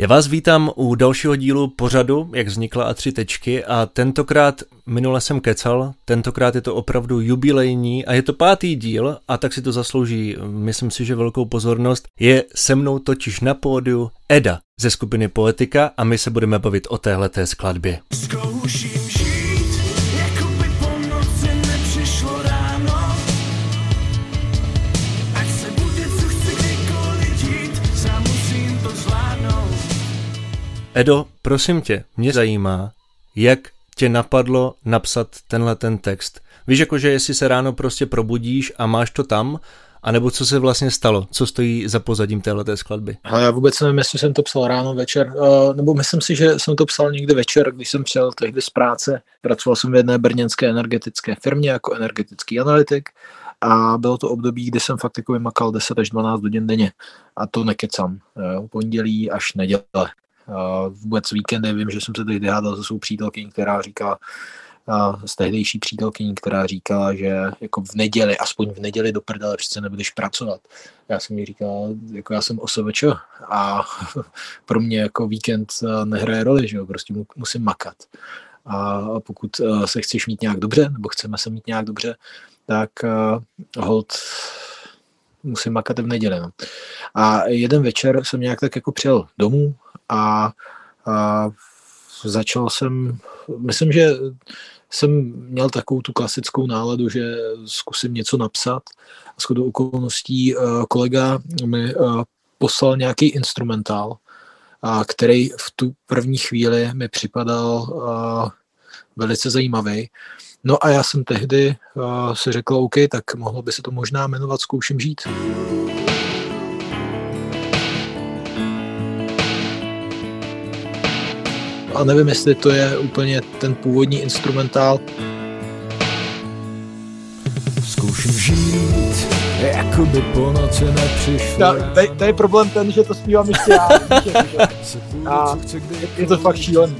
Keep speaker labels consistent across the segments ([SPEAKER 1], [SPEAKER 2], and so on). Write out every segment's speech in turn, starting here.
[SPEAKER 1] Já vás vítám u dalšího dílu pořadu, jak vznikla a tři tečky a tentokrát, minule jsem kecal, tentokrát je to opravdu jubilejní a je to pátý díl a tak si to zaslouží, myslím si, že velkou pozornost. Je se mnou totiž na pódiu Eda ze skupiny Poetika a my se budeme bavit o téhleté skladbě. Zkouším. Edo, prosím tě, mě zajímá, jak tě napadlo napsat tenhle ten text. Víš, jakože jestli se ráno prostě probudíš a máš to tam, anebo co se vlastně stalo, co stojí za pozadím téhleté skladby?
[SPEAKER 2] Ale já vůbec nevím, jestli jsem to psal ráno, večer, uh, nebo myslím si, že jsem to psal někdy večer, když jsem přijel tehdy z práce. Pracoval jsem v jedné brněnské energetické firmě jako energetický analytik a bylo to období, kdy jsem fakt jako vymakal 10 až 12 hodin denně a to nekecám. Jo, pondělí až neděle. Uh, vůbec víkendy vím, že jsem se tehdy hádal se svou přítelkyní, která říká, uh, s tehdejší přítelkyní, která říkala, že jako v neděli, aspoň v neděli do prdele přece nebudeš pracovat. Já jsem jí říkal, jako já jsem osoveč a pro mě jako víkend nehraje roli, že jo, prostě musím makat. A pokud se chceš mít nějak dobře, nebo chceme se mít nějak dobře, tak hold musím makat v neděli. No. A jeden večer jsem nějak tak jako přijel domů a, a začal jsem, myslím, že jsem měl takovou tu klasickou náladu, že zkusím něco napsat. A shodou okolností eh, kolega mi eh, poslal nějaký instrumentál, který v tu první chvíli mi připadal eh, velice zajímavý. No a já jsem tehdy si řekl, OK, tak mohlo by se to možná jmenovat Zkouším žít. a nevím, jestli to je úplně ten původní instrumentál. Zkouším žít, jako by po noci nepřišlo. No, tady, tady je problém ten, že to zpívám ještě já. a je to fakt šílený.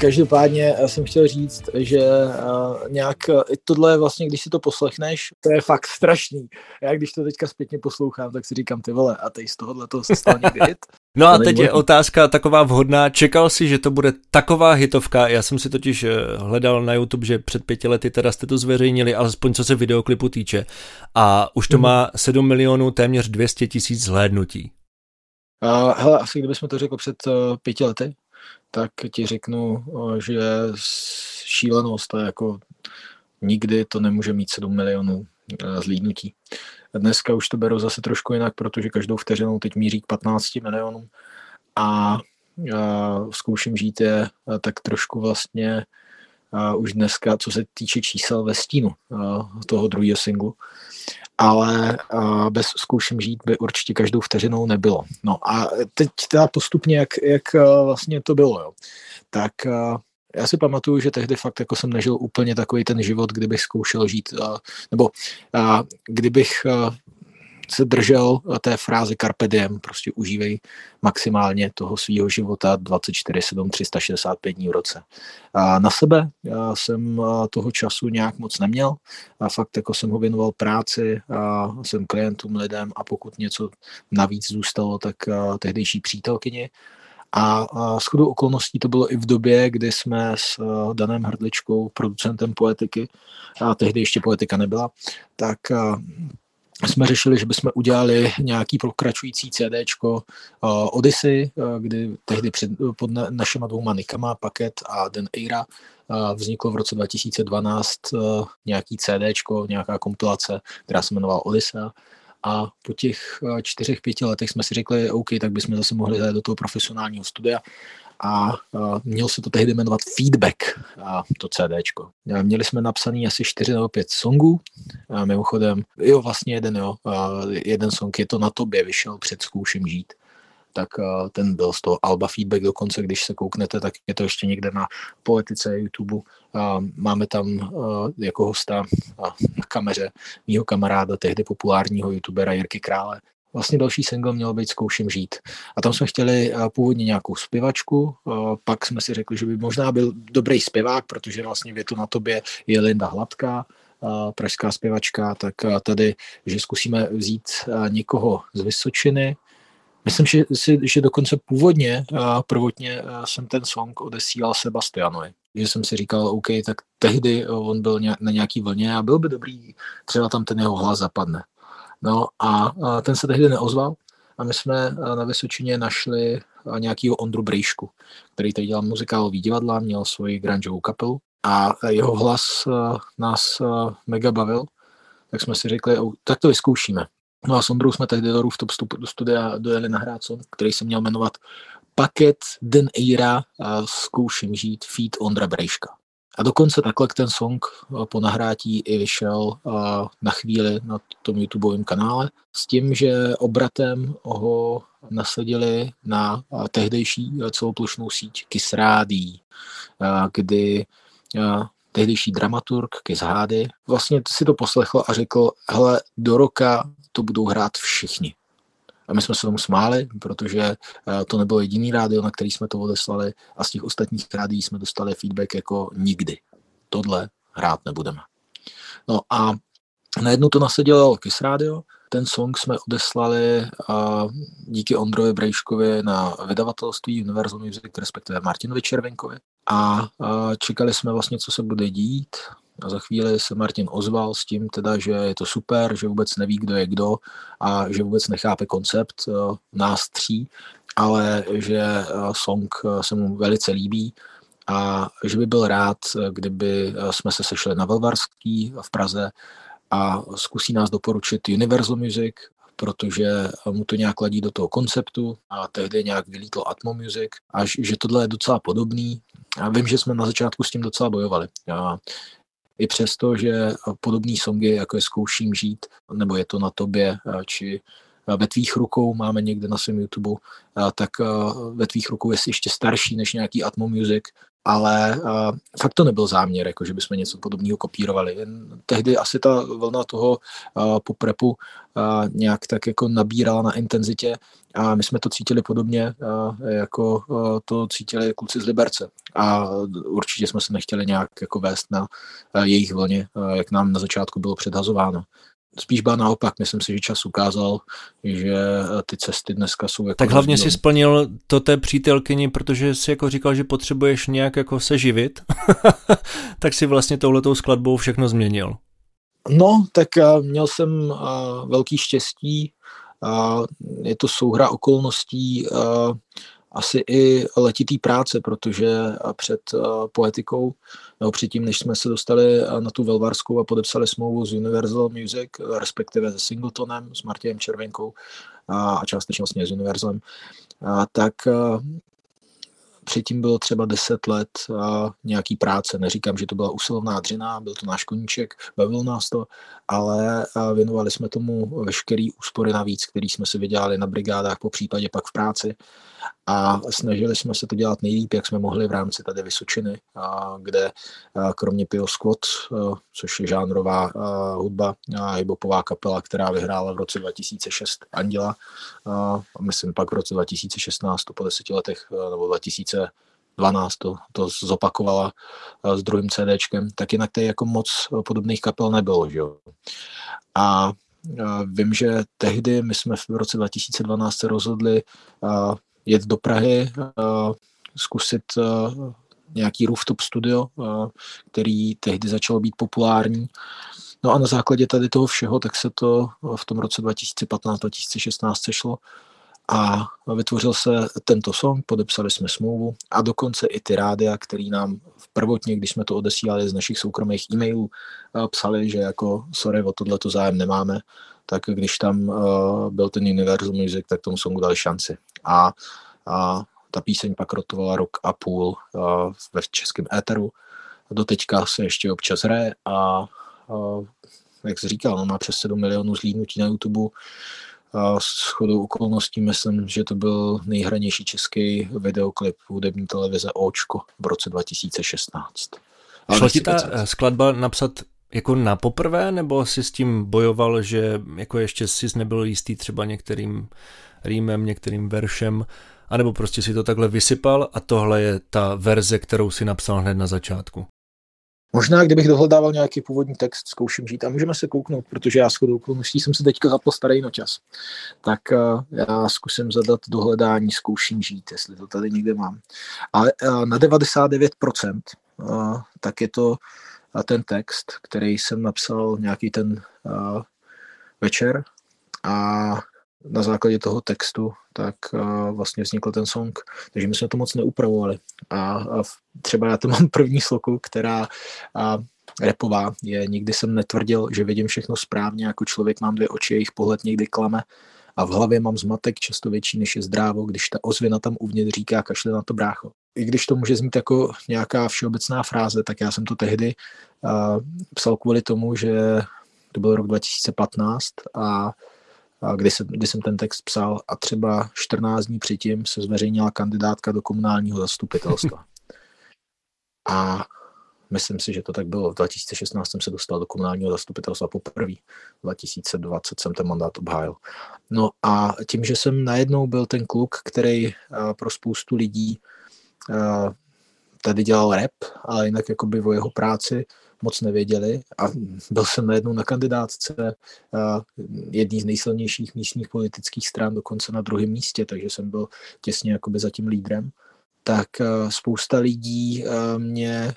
[SPEAKER 2] Každopádně jsem chtěl říct, že uh, nějak tohle je vlastně, když si to poslechneš, to je fakt strašný. Já když to teďka zpětně poslouchám, tak si říkám ty vole, a teď z tohohle to se stal někdy hit.
[SPEAKER 1] No a teď je otázka taková vhodná. Čekal si, že to bude taková hitovka? Já jsem si totiž eh, hledal na YouTube, že před pěti lety teda jste to zveřejnili, alespoň co se videoklipu týče. A už to hmm. má 7 milionů, téměř 200 tisíc zhlédnutí.
[SPEAKER 2] Uh, hele, asi kdybychom to řekl před uh, pěti lety, tak ti řeknu, uh, že šílenost a jako nikdy to nemůže mít 7 milionů uh, zlídnutí. Dneska už to beru zase trošku jinak, protože každou vteřinou teď míří k 15 milionům a uh, zkouším žít je tak trošku vlastně už dneska, co se týče čísel ve stínu toho druhého singlu. Ale uh, bez zkouším žít by určitě každou vteřinou nebylo. No a teď teda postupně, jak, jak uh, vlastně to bylo, jo. tak uh, já si pamatuju, že tehdy fakt jako jsem nežil úplně takový ten život, kdybych zkoušel žít, nebo kdybych se držel té fráze Carpe diem, prostě užívej maximálně toho svého života 24, 7, 365 dní v roce. A na sebe já jsem toho času nějak moc neměl a fakt jako jsem ho věnoval práci a jsem klientům, lidem a pokud něco navíc zůstalo, tak tehdejší přítelkyni a, a shodou okolností to bylo i v době, kdy jsme s Danem Hrdličkou, producentem poetiky, a tehdy ještě poetika nebyla, tak jsme řešili, že bychom udělali nějaký pokračující CDčko uh, Odyssey, uh, kdy tehdy před, pod na, našima dvouma nikama, Paket a Den Eira, uh, vzniklo v roce 2012 uh, nějaký CDčko, nějaká kompilace, která se jmenovala Odyssey. A po těch eh, čtyřech, pěti letech jsme si řekli, OK, tak bychom zase mohli jít do toho profesionálního studia a měl se to tehdy jmenovat Feedback, to CDčko. Měli jsme napsaný asi čtyři nebo pět songů, mimochodem, jo, vlastně jeden, jo, jeden song je to na tobě, vyšel před zkouším žít tak ten byl z toho Alba Feedback dokonce, když se kouknete, tak je to ještě někde na politice YouTube. Máme tam jako hosta na kameře mýho kamaráda, tehdy populárního youtubera Jirky Krále. Vlastně další single měl být Zkouším žít. A tam jsme chtěli eh, původně nějakou zpěvačku, pak jsme si řekli, že by možná byl dobrý zpěvák, protože vlastně větu na tobě je Linda Hladká, pražská zpěvačka, tak tady, že zkusíme vzít někoho z Vysočiny, Myslím, že, že dokonce původně, prvotně jsem ten song odesílal Sebastianovi. Že jsem si říkal, OK, tak tehdy on byl na nějaký vlně a byl by dobrý, třeba tam ten jeho hlas zapadne. No a ten se tehdy neozval a my jsme na Vysočině našli nějakýho Ondru Brejšku, který tady dělal muzikálový divadla, měl svoji grungeovou kapelu a jeho hlas nás mega bavil, tak jsme si řekli, tak to vyzkoušíme. No a s Ondrou jsme tehdy do Rooftop studia dojeli nahrát song, který se měl jmenovat Paket Den Eira a zkouším žít feed Ondra Brejška. A dokonce takhle ten song po nahrátí i vyšel na chvíli na tom YouTubeovém kanále s tím, že obratem ho nasadili na tehdejší celoplošnou síť Kiss Rádí, kdy tehdejší dramaturg Kiss Hády vlastně si to poslechl a řekl, hele, do roka to budou hrát všichni. A my jsme se tomu smáli, protože eh, to nebylo jediný rádio, na který jsme to odeslali a z těch ostatních rádií jsme dostali feedback jako nikdy. Tohle hrát nebudeme. No a najednou to nasadilo Kiss Radio, ten song jsme odeslali a díky Ondrovi Brejškovi na vydavatelství Universal Music, respektive Martinovi Červenkovi. A čekali jsme vlastně, co se bude dít. A za chvíli se Martin ozval s tím, teda, že je to super, že vůbec neví, kdo je kdo a že vůbec nechápe koncept uh, nás tří, ale že uh, song uh, se mu velice líbí a že by byl rád, kdyby jsme se sešli na Velvarský v Praze a zkusí nás doporučit Universal Music, protože mu to nějak ladí do toho konceptu a tehdy nějak vylítl Atmo Music a že tohle je docela podobný. A vím, že jsme na začátku s tím docela bojovali. A i přesto, že podobné songy, jako je Zkouším žít, nebo je to na tobě, či ve tvých rukou máme někde na svém YouTube, tak ve tvých rukou je ještě starší než nějaký Atmo Music, ale fakt to nebyl záměr, jako že bychom něco podobného kopírovali. Jen tehdy asi ta vlna toho poprepu nějak tak jako nabírala na intenzitě a my jsme to cítili podobně, jako to cítili kluci z Liberce. A určitě jsme se nechtěli nějak jako vést na jejich vlně, jak nám na začátku bylo předhazováno spíš byla naopak. Myslím si, že čas ukázal, že ty cesty dneska jsou jako
[SPEAKER 1] Tak hlavně si splnil to té přítelkyni, protože si jako říkal, že potřebuješ nějak jako se živit, tak si vlastně touhletou skladbou všechno změnil.
[SPEAKER 2] No, tak měl jsem velký štěstí. Je to souhra okolností asi i letitý práce, protože před poetikou, nebo předtím, než jsme se dostali na tu Velvarskou a podepsali smlouvu s Universal Music, respektive se Singletonem, s Martinem Červenkou a částečně vlastně s Universalem, tak předtím bylo třeba 10 let a nějaký práce. Neříkám, že to byla usilovná dřina, byl to náš koníček, bavil nás to, ale věnovali jsme tomu veškerý úspory navíc, který jsme si vydělali na brigádách, po případě pak v práci a snažili jsme se to dělat nejlíp, jak jsme mohli v rámci tady Vysočiny, kde kromě Pio Squad, což je žánrová hudba, hiphopová kapela, která vyhrála v roce 2006 Anděla, myslím pak v roce 2016, to po deseti letech, nebo 2012 to, to zopakovala s druhým CDčkem, tak jinak tady jako moc podobných kapel nebylo. Že jo? A Vím, že tehdy my jsme v roce 2012 se rozhodli jet do Prahy, zkusit nějaký rooftop studio, který tehdy začalo být populární. No a na základě tady toho všeho, tak se to v tom roce 2015-2016 sešlo a vytvořil se tento song, podepsali jsme smlouvu a dokonce i ty rádia, který nám v prvotně, když jsme to odesílali z našich soukromých e-mailů, psali, že jako sorry, o tohleto zájem nemáme, tak když tam uh, byl ten Universal Music, tak tomu songu dali šanci. A, a ta píseň pak rotovala rok a půl uh, ve českém éteru. Doteďka se ještě občas hraje a uh, jak jsi říkal, no, má přes 7 milionů zlídnutí na YouTube. A s chodou okolností myslím, že to byl nejhranější český videoklip hudební televize Očko v roce 2016.
[SPEAKER 1] Šlo ti ta skladba napsat jako na poprvé, nebo si s tím bojoval, že jako ještě jsi nebyl jistý třeba některým rýmem, některým veršem, anebo prostě si to takhle vysypal a tohle je ta verze, kterou si napsal hned na začátku?
[SPEAKER 2] Možná, kdybych dohledával nějaký původní text, zkouším žít a můžeme se kouknout, protože já shodou okolností jsem se teďka zapl starý nočas. Tak uh, já zkusím zadat dohledání, zkouším žít, jestli to tady někde mám. Ale uh, na 99% uh, tak je to ten text, který jsem napsal nějaký ten večer a na základě toho textu, tak uh, vlastně vznikl ten song. Takže my jsme to moc neupravovali. A, a třeba já to mám první sloku, která uh, repová je Nikdy jsem netvrdil, že vidím všechno správně, jako člověk mám dvě oči, jejich pohled někdy klame a v hlavě mám zmatek často větší než je zdrávo, když ta ozvěna tam uvnitř říká kašle na to brácho. I když to může znít jako nějaká všeobecná fráze, tak já jsem to tehdy uh, psal kvůli tomu, že to byl rok 2015 a kdy jsem, kdy jsem ten text psal a třeba 14 dní předtím se zveřejnila kandidátka do komunálního zastupitelstva. A myslím si, že to tak bylo. V 2016 jsem se dostal do komunálního zastupitelstva poprvé. V 2020 jsem ten mandát obhájil. No a tím, že jsem najednou byl ten kluk, který pro spoustu lidí tady dělal rap, ale jinak jakoby o jeho práci moc nevěděli a byl jsem najednou na kandidátce jedný z nejsilnějších místních politických stran, dokonce na druhém místě, takže jsem byl těsně jakoby za tím lídrem. Tak spousta lidí mě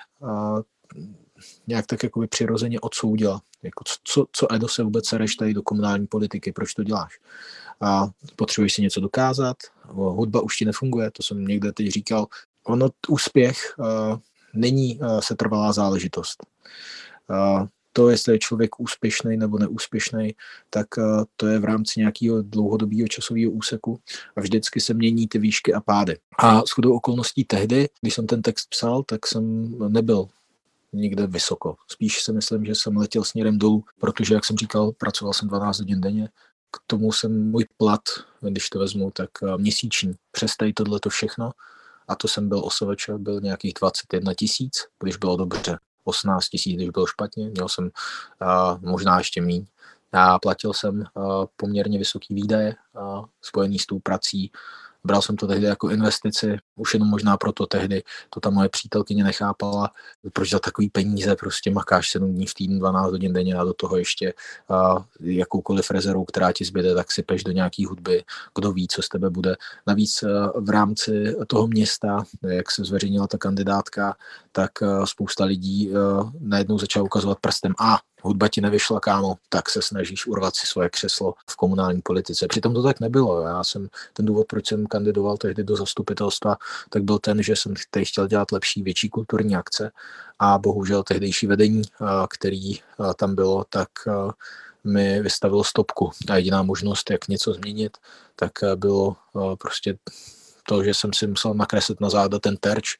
[SPEAKER 2] nějak tak jakoby přirozeně odsoudila. Jako co, co Edo se vůbec sereš tady do komunální politiky, proč to děláš? A potřebuješ si něco dokázat, hudba už ti nefunguje, to jsem někde teď říkal. Ono úspěch uh, není uh, setrvalá záležitost. Uh, to, jestli je člověk úspěšný nebo neúspěšný, tak to je v rámci nějakého dlouhodobého časového úseku a vždycky se mění ty výšky a pády. A shodou okolností tehdy, když jsem ten text psal, tak jsem nebyl nikde vysoko. Spíš si myslím, že jsem letěl směrem dolů, protože, jak jsem říkal, pracoval jsem 12 hodin denně. K tomu jsem můj plat, když to vezmu, tak měsíční. Přes tady tohle všechno a to jsem byl OSVČ, byl nějakých 21 tisíc, když bylo dobře, 18 tisíc, když bylo špatně, měl jsem uh, možná ještě míň. Já platil jsem uh, poměrně vysoký výdaje uh, spojený s tou prací, Bral jsem to tehdy jako investici, už jenom možná proto tehdy to ta moje přítelkyně nechápala, proč za takový peníze prostě makáš 7 dní v týdnu, 12 hodin denně a do toho ještě uh, jakoukoliv rezervu, která ti zbyde, tak si peš do nějaký hudby, kdo ví, co z tebe bude. Navíc v rámci toho města, jak se zveřejnila ta kandidátka, tak spousta lidí najednou začala ukazovat prstem a hudba ti nevyšla, kámo, tak se snažíš urvat si svoje křeslo v komunální politice. Přitom to tak nebylo. Já jsem ten důvod, proč jsem kandidoval tehdy do zastupitelstva, tak byl ten, že jsem tady chtěl dělat lepší, větší kulturní akce a bohužel tehdejší vedení, který tam bylo, tak mi vystavil stopku. A jediná možnost, jak něco změnit, tak bylo prostě to, že jsem si musel nakreslit na záda ten terč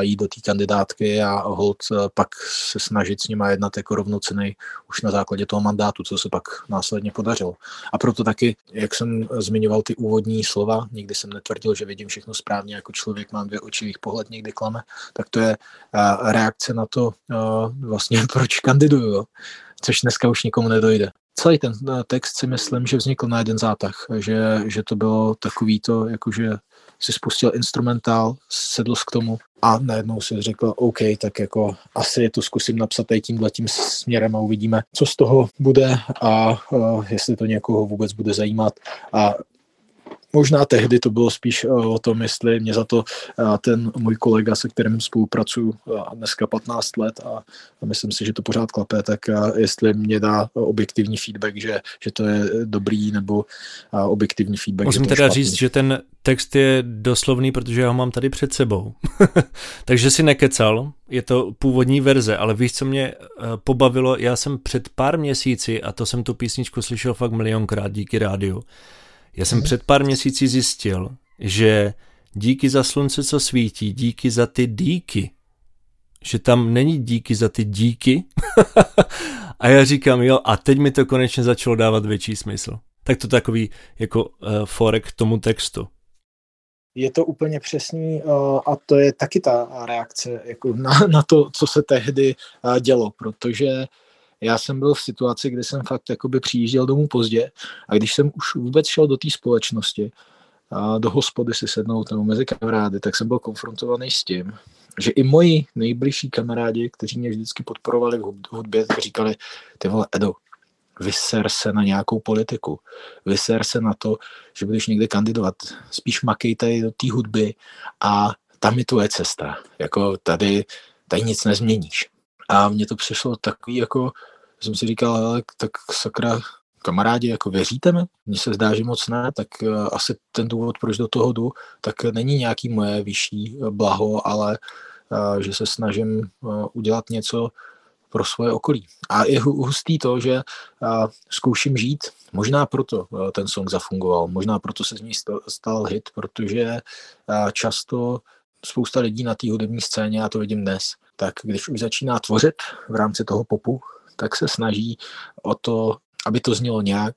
[SPEAKER 2] jít do té kandidátky a hold eh, pak se snažit s nima jednat jako rovnocený už na základě toho mandátu, co se pak následně podařilo. A proto taky, jak jsem zmiňoval ty úvodní slova, nikdy jsem netvrdil, že vidím všechno správně jako člověk, mám dvě oči, jejich pohled někdy klame, tak to je eh, reakce na to eh, vlastně, proč kandiduju, což dneska už nikomu nedojde celý ten text si myslím, že vznikl na jeden zátah, že, že to bylo takový to, jakože si spustil instrumentál, sedl k tomu a najednou si řekl, OK, tak jako asi to zkusím napsat tady tímhle tím směrem a uvidíme, co z toho bude a uh, jestli to někoho vůbec bude zajímat. A Možná tehdy to bylo spíš eh, o tom, jestli mě za to eh, ten můj kolega, se kterým spolupracuju eh, dneska 15 let a myslím si, že to pořád klape, tak jestli mě dá objektivní feedback, že, že to je dobrý nebo objektivní feedback.
[SPEAKER 1] Musím teda špatný. říct, že ten text je doslovný, protože já ho mám tady před sebou. Takže si nekecal, je to původní verze, ale víš, co mě pobavilo? Já jsem před pár měsíci, a to jsem tu písničku slyšel fakt milionkrát díky rádiu, já jsem před pár měsíci zjistil, že díky za slunce, co svítí, díky za ty díky, že tam není díky za ty díky. a já říkám, jo, a teď mi to konečně začalo dávat větší smysl. Tak to takový jako uh, forek k tomu textu.
[SPEAKER 2] Je to úplně přesný uh, a to je taky ta reakce jako na, na to, co se tehdy uh, dělo, protože já jsem byl v situaci, kdy jsem fakt jakoby přijížděl domů pozdě a když jsem už vůbec šel do té společnosti, a do hospody si sednout nebo mezi kamarády, tak jsem byl konfrontovaný s tím, že i moji nejbližší kamarádi, kteří mě vždycky podporovali v hudbě, říkali, ty vole, Edo, vyser se na nějakou politiku, vyser se na to, že budeš někde kandidovat, spíš makejte do té hudby a tam je tvoje cesta, jako tady, tady nic nezměníš. A mně to přišlo takový jako, jsem si říkal, ale tak sakra, kamarádi, jako věříte mi? Mně se zdá, že moc ne, tak uh, asi ten důvod, proč do toho jdu, tak není nějaký moje vyšší eh, blaho, ale uh, že se snažím udělat něco pro svoje okolí. A je hustý to, že zkouším žít, možná proto ten song zafungoval, možná proto se z něj stal, hit, protože často spousta lidí na té hudební scéně, já to vidím dnes, tak když už začíná tvořit v rámci toho popu, tak se snaží o to, aby to znělo nějak,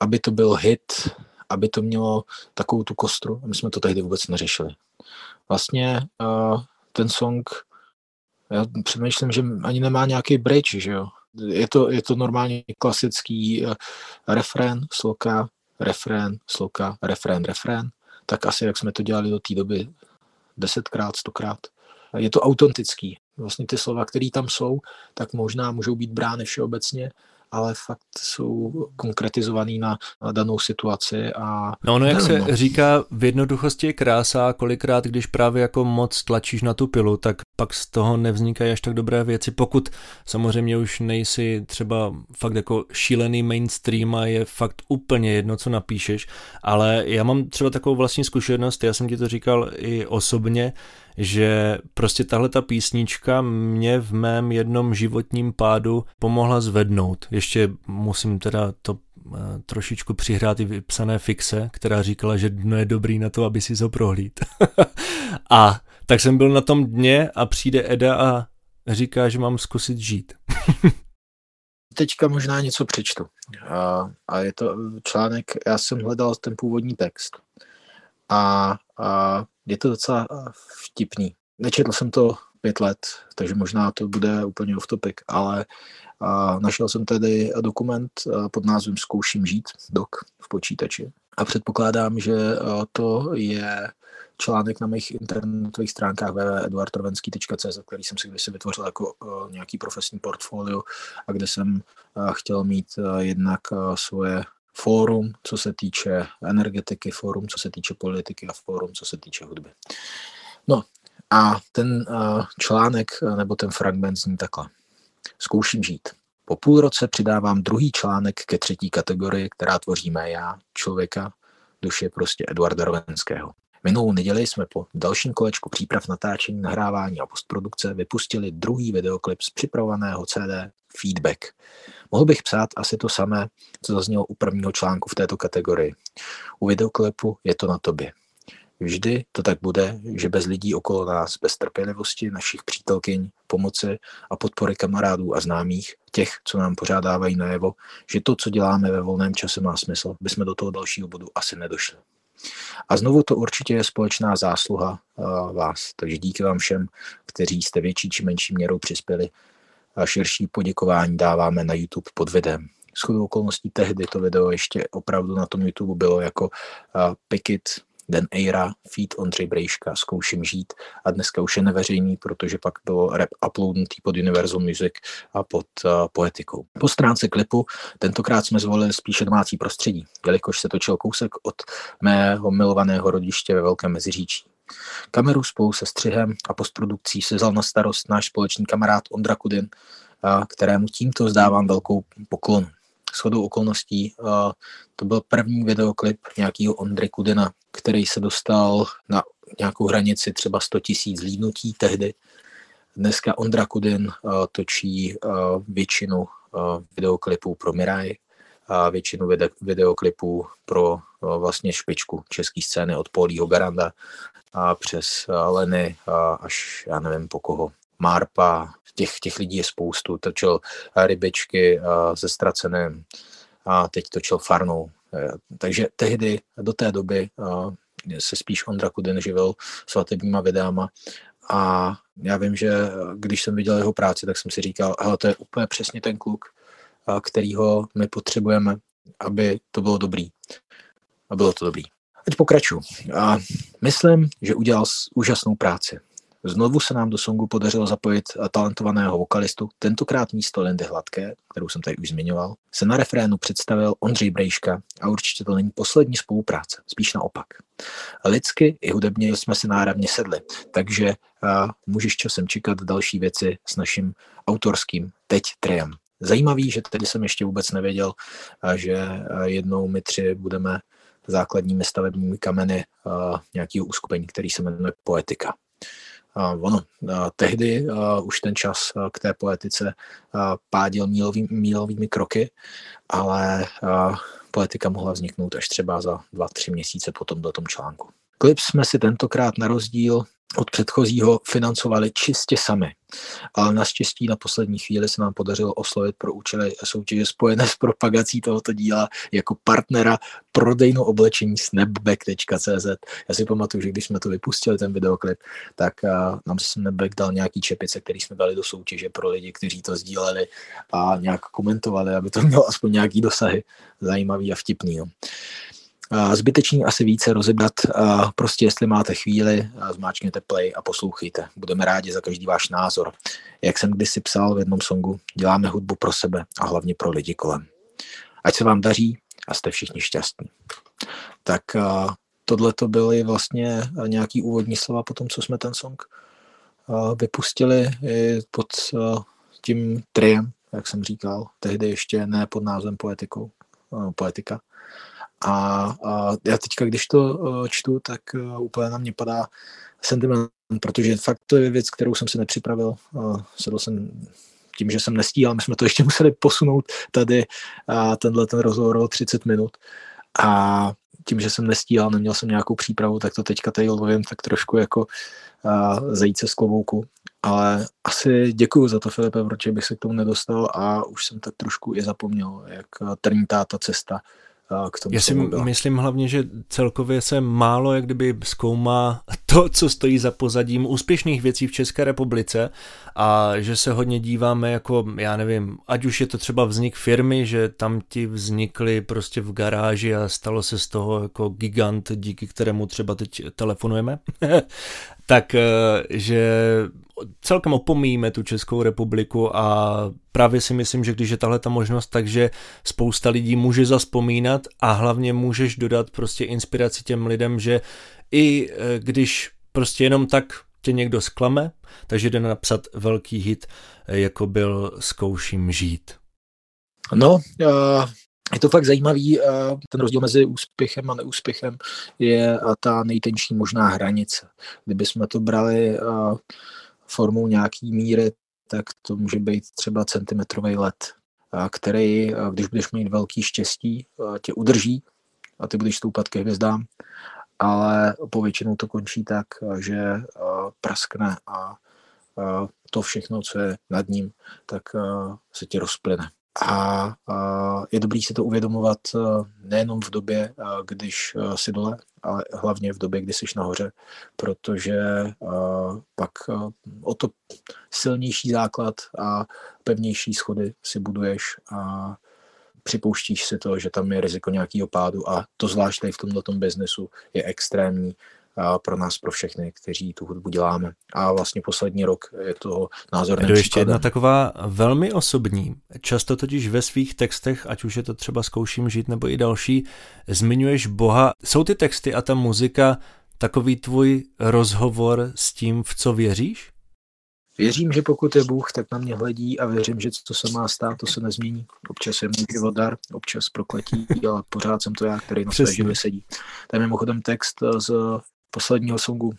[SPEAKER 2] aby to byl hit, aby to mělo takovou tu kostru. A my jsme to tehdy vůbec neřešili. Vlastně uh, ten song, já přemýšlím, že ani nemá nějaký bridge, že jo. Je to, je to normálně klasický uh, refrén, sloka, refrén, sloka, refrén, refrén. Tak asi jak jsme to dělali do té doby desetkrát, stokrát. Je to autentický. Vlastně ty slova, které tam jsou, tak možná můžou být brány všeobecně, ale fakt jsou konkretizovaný na, danou situaci. A
[SPEAKER 1] no ono, jak se no. říká, v jednoduchosti je krása, kolikrát, když právě jako moc tlačíš na tu pilu, tak pak z toho nevznikají až tak dobré věci, pokud samozřejmě už nejsi třeba fakt jako šílený mainstream a je fakt úplně jedno, co napíšeš, ale já mám třeba takovou vlastní zkušenost, já jsem ti to říkal i osobně, že prostě tahle ta písnička mě v mém jednom životním pádu pomohla zvednout. Ještě musím teda to eh, trošičku přihrát i vypsané fixe, která říkala, že dno je dobrý na to, aby si ho prohlíd. a tak jsem byl na tom dně a přijde Eda a říká, že mám zkusit žít.
[SPEAKER 2] Teďka možná něco přečtu. A, a je to článek, já jsem hledal ten původní text. A, a je to docela vtipný. Nečetl jsem to pět let, takže možná to bude úplně off topic, ale a našel jsem tedy dokument pod názvem Zkouším žít, dok v počítači. A předpokládám, že to je článek na mých internetových stránkách www.eduardrovenský.cz, který jsem si kdysi vytvořil jako nějaký profesní portfolio a kde jsem chtěl mít jednak svoje fórum, co se týče energetiky, fórum, co se týče politiky a fórum, co se týče hudby. No a ten uh, článek nebo ten fragment zní takhle. Zkouším žít. Po půl roce přidávám druhý článek ke třetí kategorii, která tvoří mé já, člověka, duše prostě Eduarda Rovenského. Minulou neděli jsme po dalším kolečku příprav natáčení, nahrávání a postprodukce vypustili druhý videoklip z připravovaného CD Feedback. Mohl bych psát asi to samé, co zaznělo u prvního článku v této kategorii. U videoklipu je to na tobě. Vždy to tak bude, že bez lidí okolo nás, bez trpělivosti našich přítelkyň, pomoci a podpory kamarádů a známých, těch, co nám pořád dávají najevo, že to, co děláme ve volném čase, má smysl, bychom do toho dalšího bodu asi nedošli. A znovu to určitě je společná zásluha uh, vás. Takže díky vám všem, kteří jste větší či menší měrou přispěli. A širší poděkování dáváme na YouTube pod videem. Shodou okolností tehdy to video ještě opravdu na tom YouTube bylo jako Pick It, Den Eira, feed Ondřej Brejška, Zkouším žít a dneska už je neveřejný, protože pak bylo rap uploadnutý pod Universal Music a pod uh, poetikou. Po stránce klipu tentokrát jsme zvolili spíše domácí prostředí, jelikož se točil kousek od mého milovaného rodiště ve Velkém Meziříčí. Kameru spolu se střihem a postprodukcí se vzal na starost náš společný kamarád Ondra Kudin, kterému tímto vzdávám velkou poklonu shodou okolností to byl první videoklip nějakého Ondry Kudina, který se dostal na nějakou hranici třeba 100 tisíc zlídnutí tehdy. Dneska Ondra Kudin točí většinu videoklipů pro Miraj, a většinu videoklipů pro vlastně špičku české scény od Polího Garanda a přes Leny až já nevím po koho. Marpa, těch, těch lidí je spoustu, točil rybečky se ztraceným a teď točil farnou. E, takže tehdy, do té doby se spíš Ondra Kudin živil svatebníma videama a já vím, že když jsem viděl jeho práci, tak jsem si říkal, hele, to je úplně přesně ten kluk, kterýho my potřebujeme, aby to bylo dobrý. A bylo to dobrý. Ať pokračuju. A myslím, že udělal úžasnou práci. Znovu se nám do songu podařilo zapojit talentovaného vokalistu, tentokrát místo Lindy Hladké, kterou jsem tady už zmiňoval, se na refrénu představil Ondřej Brejška a určitě to není poslední spolupráce, spíš naopak. Lidsky i hudebně jsme si náravně sedli, takže můžeš časem čekat další věci s naším autorským teď triem. Zajímavý, že tedy jsem ještě vůbec nevěděl, že jednou my tři budeme základními stavebními kameny nějakého uskupení, který se jmenuje Poetika. Ono, tehdy už ten čas k té poetice pádil mílový, mílovými kroky, ale poetika mohla vzniknout až třeba za dva, tři měsíce po tomto článku. Klip jsme si tentokrát na rozdíl od předchozího financovali čistě sami. Ale naštěstí na poslední chvíli se nám podařilo oslovit pro účely soutěže spojené s propagací tohoto díla jako partnera prodejnou oblečení snapback.cz. Já si pamatuju, že když jsme to vypustili, ten videoklip, tak nám Snapback dal nějaký čepice, který jsme dali do soutěže pro lidi, kteří to sdíleli a nějak komentovali, aby to mělo aspoň nějaký dosahy zajímavý a vtipný. No. Zbytečný asi více rozebrat. Prostě jestli máte chvíli, zmáčkněte play a poslouchejte. Budeme rádi za každý váš názor. Jak jsem kdysi psal v jednom songu, děláme hudbu pro sebe a hlavně pro lidi kolem. Ať se vám daří a jste všichni šťastní. Tak tohle to byly vlastně nějaký úvodní slova po tom, co jsme ten song vypustili pod tím triem, jak jsem říkal, tehdy ještě ne pod názvem poetikou, poetika. A, a já teďka, když to uh, čtu, tak uh, úplně na mě padá sentiment, protože fakt to je věc, kterou jsem si nepřipravil. Uh, sedl jsem tím, že jsem nestíhal, my jsme to ještě museli posunout tady a tenhle ten rozhovor o 30 minut. A tím, že jsem nestíhal, neměl jsem nějakou přípravu, tak to teďka tady lovím tak trošku jako uh, zajíce z klobouku. Ale asi děkuju za to, Filipe, protože bych se k tomu nedostal a už jsem tak trošku i zapomněl, jak trnitá ta cesta k tomu.
[SPEAKER 1] Já si myslím hlavně, že celkově se málo jak kdyby zkoumá to, co stojí za pozadím úspěšných věcí v České republice a že se hodně díváme jako, já nevím, ať už je to třeba vznik firmy, že tam ti vznikly prostě v garáži a stalo se z toho jako gigant, díky kterému třeba teď telefonujeme, tak eh, že celkem opomíjíme tu Českou republiku a právě si myslím, že když je tahle ta možnost, takže spousta lidí může zaspomínat a hlavně můžeš dodat prostě inspiraci těm lidem, že i eh, když prostě jenom tak tě někdo sklame, takže jde napsat velký hit, eh, jako byl Zkouším žít.
[SPEAKER 2] No, je to fakt zajímavý, ten rozdíl mezi úspěchem a neúspěchem je ta nejtenčí možná hranice. Kdyby jsme to brali formou nějaký míry, tak to může být třeba centimetrový let, který, když budeš mít velký štěstí, tě udrží a ty budeš stoupat ke hvězdám, ale povětšinou to končí tak, že praskne a to všechno, co je nad ním, tak se ti rozplyne. A je dobrý si to uvědomovat e, nejenom v době, e, když e, si dole, ale hlavně v době, kdy jsi nahoře, protože pak o to silnější základ a pevnější schody si buduješ a připouštíš si to, že tam je riziko nějakého pádu. A to zvlášť tady v tomto biznesu je extrémní pro nás, pro všechny, kteří tu hudbu děláme. A vlastně poslední rok je to názor.
[SPEAKER 1] Je ještě jedna taková velmi osobní. Často totiž ve svých textech, ať už je to třeba Zkouším žít nebo i další, zmiňuješ Boha. Jsou ty texty a ta muzika takový tvůj rozhovor s tím, v co věříš?
[SPEAKER 2] Věřím, že pokud je Bůh, tak na mě hledí a věřím, že co se má stát, to se nezmění. Občas je můj život dar, občas prokletí, ale pořád jsem to já, který na své živě sedí. To je mimochodem text z posledního songu,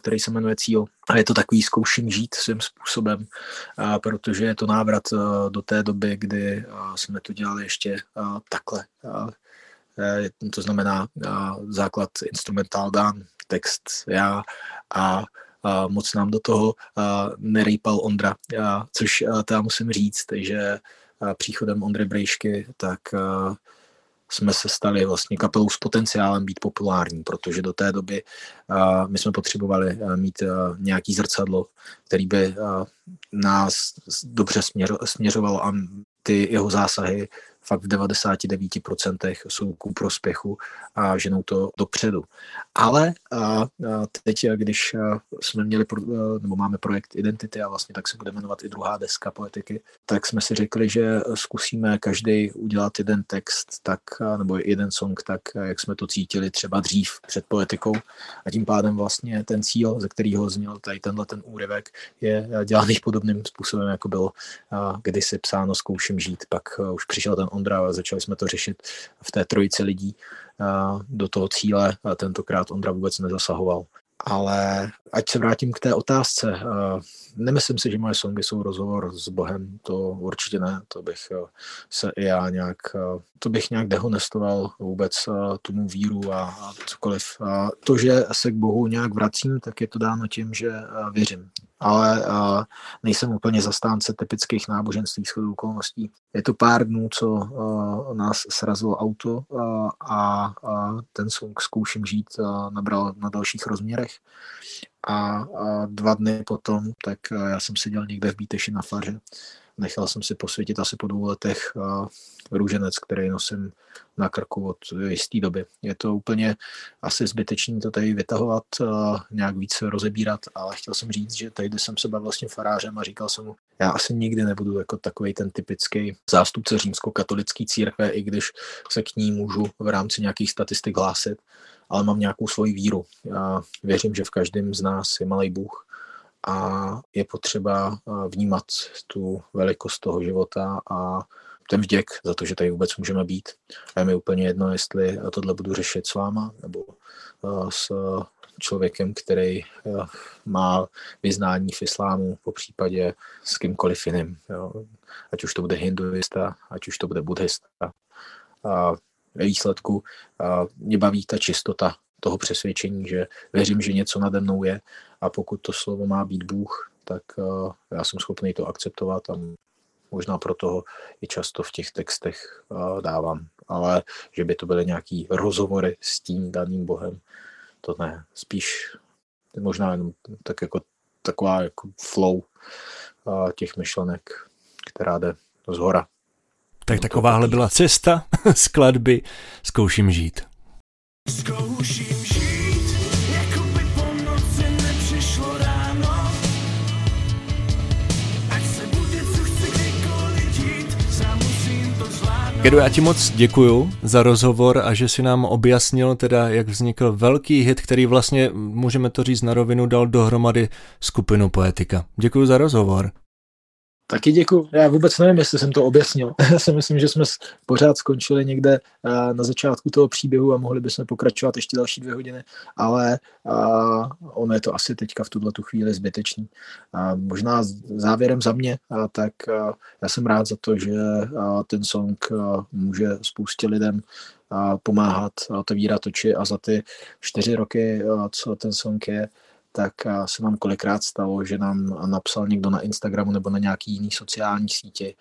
[SPEAKER 2] který se jmenuje Cíl. A je to takový zkoušení žít svým způsobem, protože je to návrat do té doby, kdy jsme to dělali ještě takhle. To znamená základ instrumentál dán, text já a moc nám do toho nerejpal Ondra, což já musím říct, že příchodem Ondry Brejšky, tak jsme se stali vlastně kapelou s potenciálem být populární, protože do té doby uh, my jsme potřebovali uh, mít uh, nějaký zrcadlo, který by uh, nás dobře směřo, směřovalo a ty jeho zásahy fakt v 99% jsou ku prospěchu a ženou to dopředu. Ale a, teď, když jsme měli, nebo máme projekt Identity a vlastně tak se bude jmenovat i druhá deska poetiky, tak jsme si řekli, že zkusíme každý udělat jeden text, tak, nebo jeden song, tak jak jsme to cítili třeba dřív před poetikou a tím pádem vlastně ten cíl, ze kterého zněl tady tenhle ten úryvek, je dělaný podobným způsobem, jako bylo kdysi psáno Zkouším žít. Pak už přišel ten Ondra začali jsme to řešit v té trojici lidí do toho cíle tentokrát Ondra vůbec nezasahoval. Ale ať se vrátím k té otázce. Nemyslím si, že moje songy jsou rozhovor s Bohem, to určitě ne, to bych se i já nějak, to bych nějak dehonestoval vůbec tomu víru a, a cokoliv. A to, že se k Bohu nějak vracím, tak je to dáno tím, že věřím ale uh, nejsem úplně zastánce typických náboženství shodou okolností. Je to pár dnů, co uh, nás srazilo auto uh, a ten song Zkouším žít uh, nabral na dalších rozměrech. A uh, dva dny potom, tak uh, já jsem seděl někde v Bíteši na faře Nechal jsem si posvětit asi po dvou letech růženec, který nosím na krku od jisté doby. Je to úplně asi zbytečný to tady vytahovat, nějak víc rozebírat, ale chtěl jsem říct, že tady jsem se bavil s tím farářem a říkal jsem mu, já asi nikdy nebudu jako takový ten typický zástupce římsko-katolické církve, i když se k ní můžu v rámci nějakých statistik hlásit, ale mám nějakou svoji víru. Já věřím, že v každém z nás je malý Bůh a je potřeba vnímat tu velikost toho života a ten vděk za to, že tady vůbec můžeme být. A je mi úplně jedno, jestli tohle budu řešit s váma nebo s člověkem, který má vyznání v islámu, po případě s kýmkoliv jiným. Ať už to bude hinduista, ať už to bude buddhista. A výsledku a mě baví ta čistota toho přesvědčení, že věřím, že něco nade mnou je a pokud to slovo má být Bůh, tak uh, já jsem schopný to akceptovat a možná proto ho i často v těch textech uh, dávám. Ale že by to byly nějaký rozhovory s tím daným Bohem, to ne. Spíš možná jenom tak jako taková jako flow uh, těch myšlenek, která jde z hora.
[SPEAKER 1] Tak takováhle byla cesta skladby Zkouším žít. Jako. Kedu, já ti moc děkuju za rozhovor a že si nám objasnil teda, jak vznikl velký hit, který vlastně, můžeme to říct na rovinu, dal dohromady skupinu Poetika. Děkuju za rozhovor.
[SPEAKER 2] Taky děkuji. Já vůbec nevím, jestli jsem to objasnil. Já si myslím, že jsme pořád skončili někde eh, na začátku toho příběhu a mohli bychom pokračovat ještě další dvě hodiny, ale uh, ono je to asi teďka v tuhle tu chvíli zbytečný. Uh, možná závěrem za mě, tak já jsem rád za to, že ten song může spoustě lidem pomáhat, otevírat oči a za ty čtyři roky, co ten song je, tak se nám kolikrát stalo, že nám napsal někdo na Instagramu nebo na nějaký jiný sociální sítě,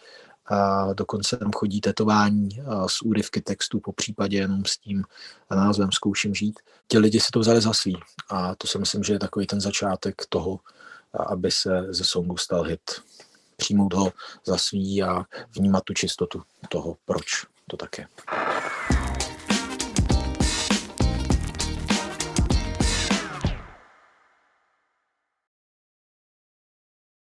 [SPEAKER 2] a dokonce tam chodí tetování z úryvky textu, po případě jenom s tím názvem Zkouším žít. Ti lidi si to vzali za svý a to si myslím, že je takový ten začátek toho, aby se ze songu stal hit. Přijmout ho za svý a vnímat tu čistotu toho, proč to tak je.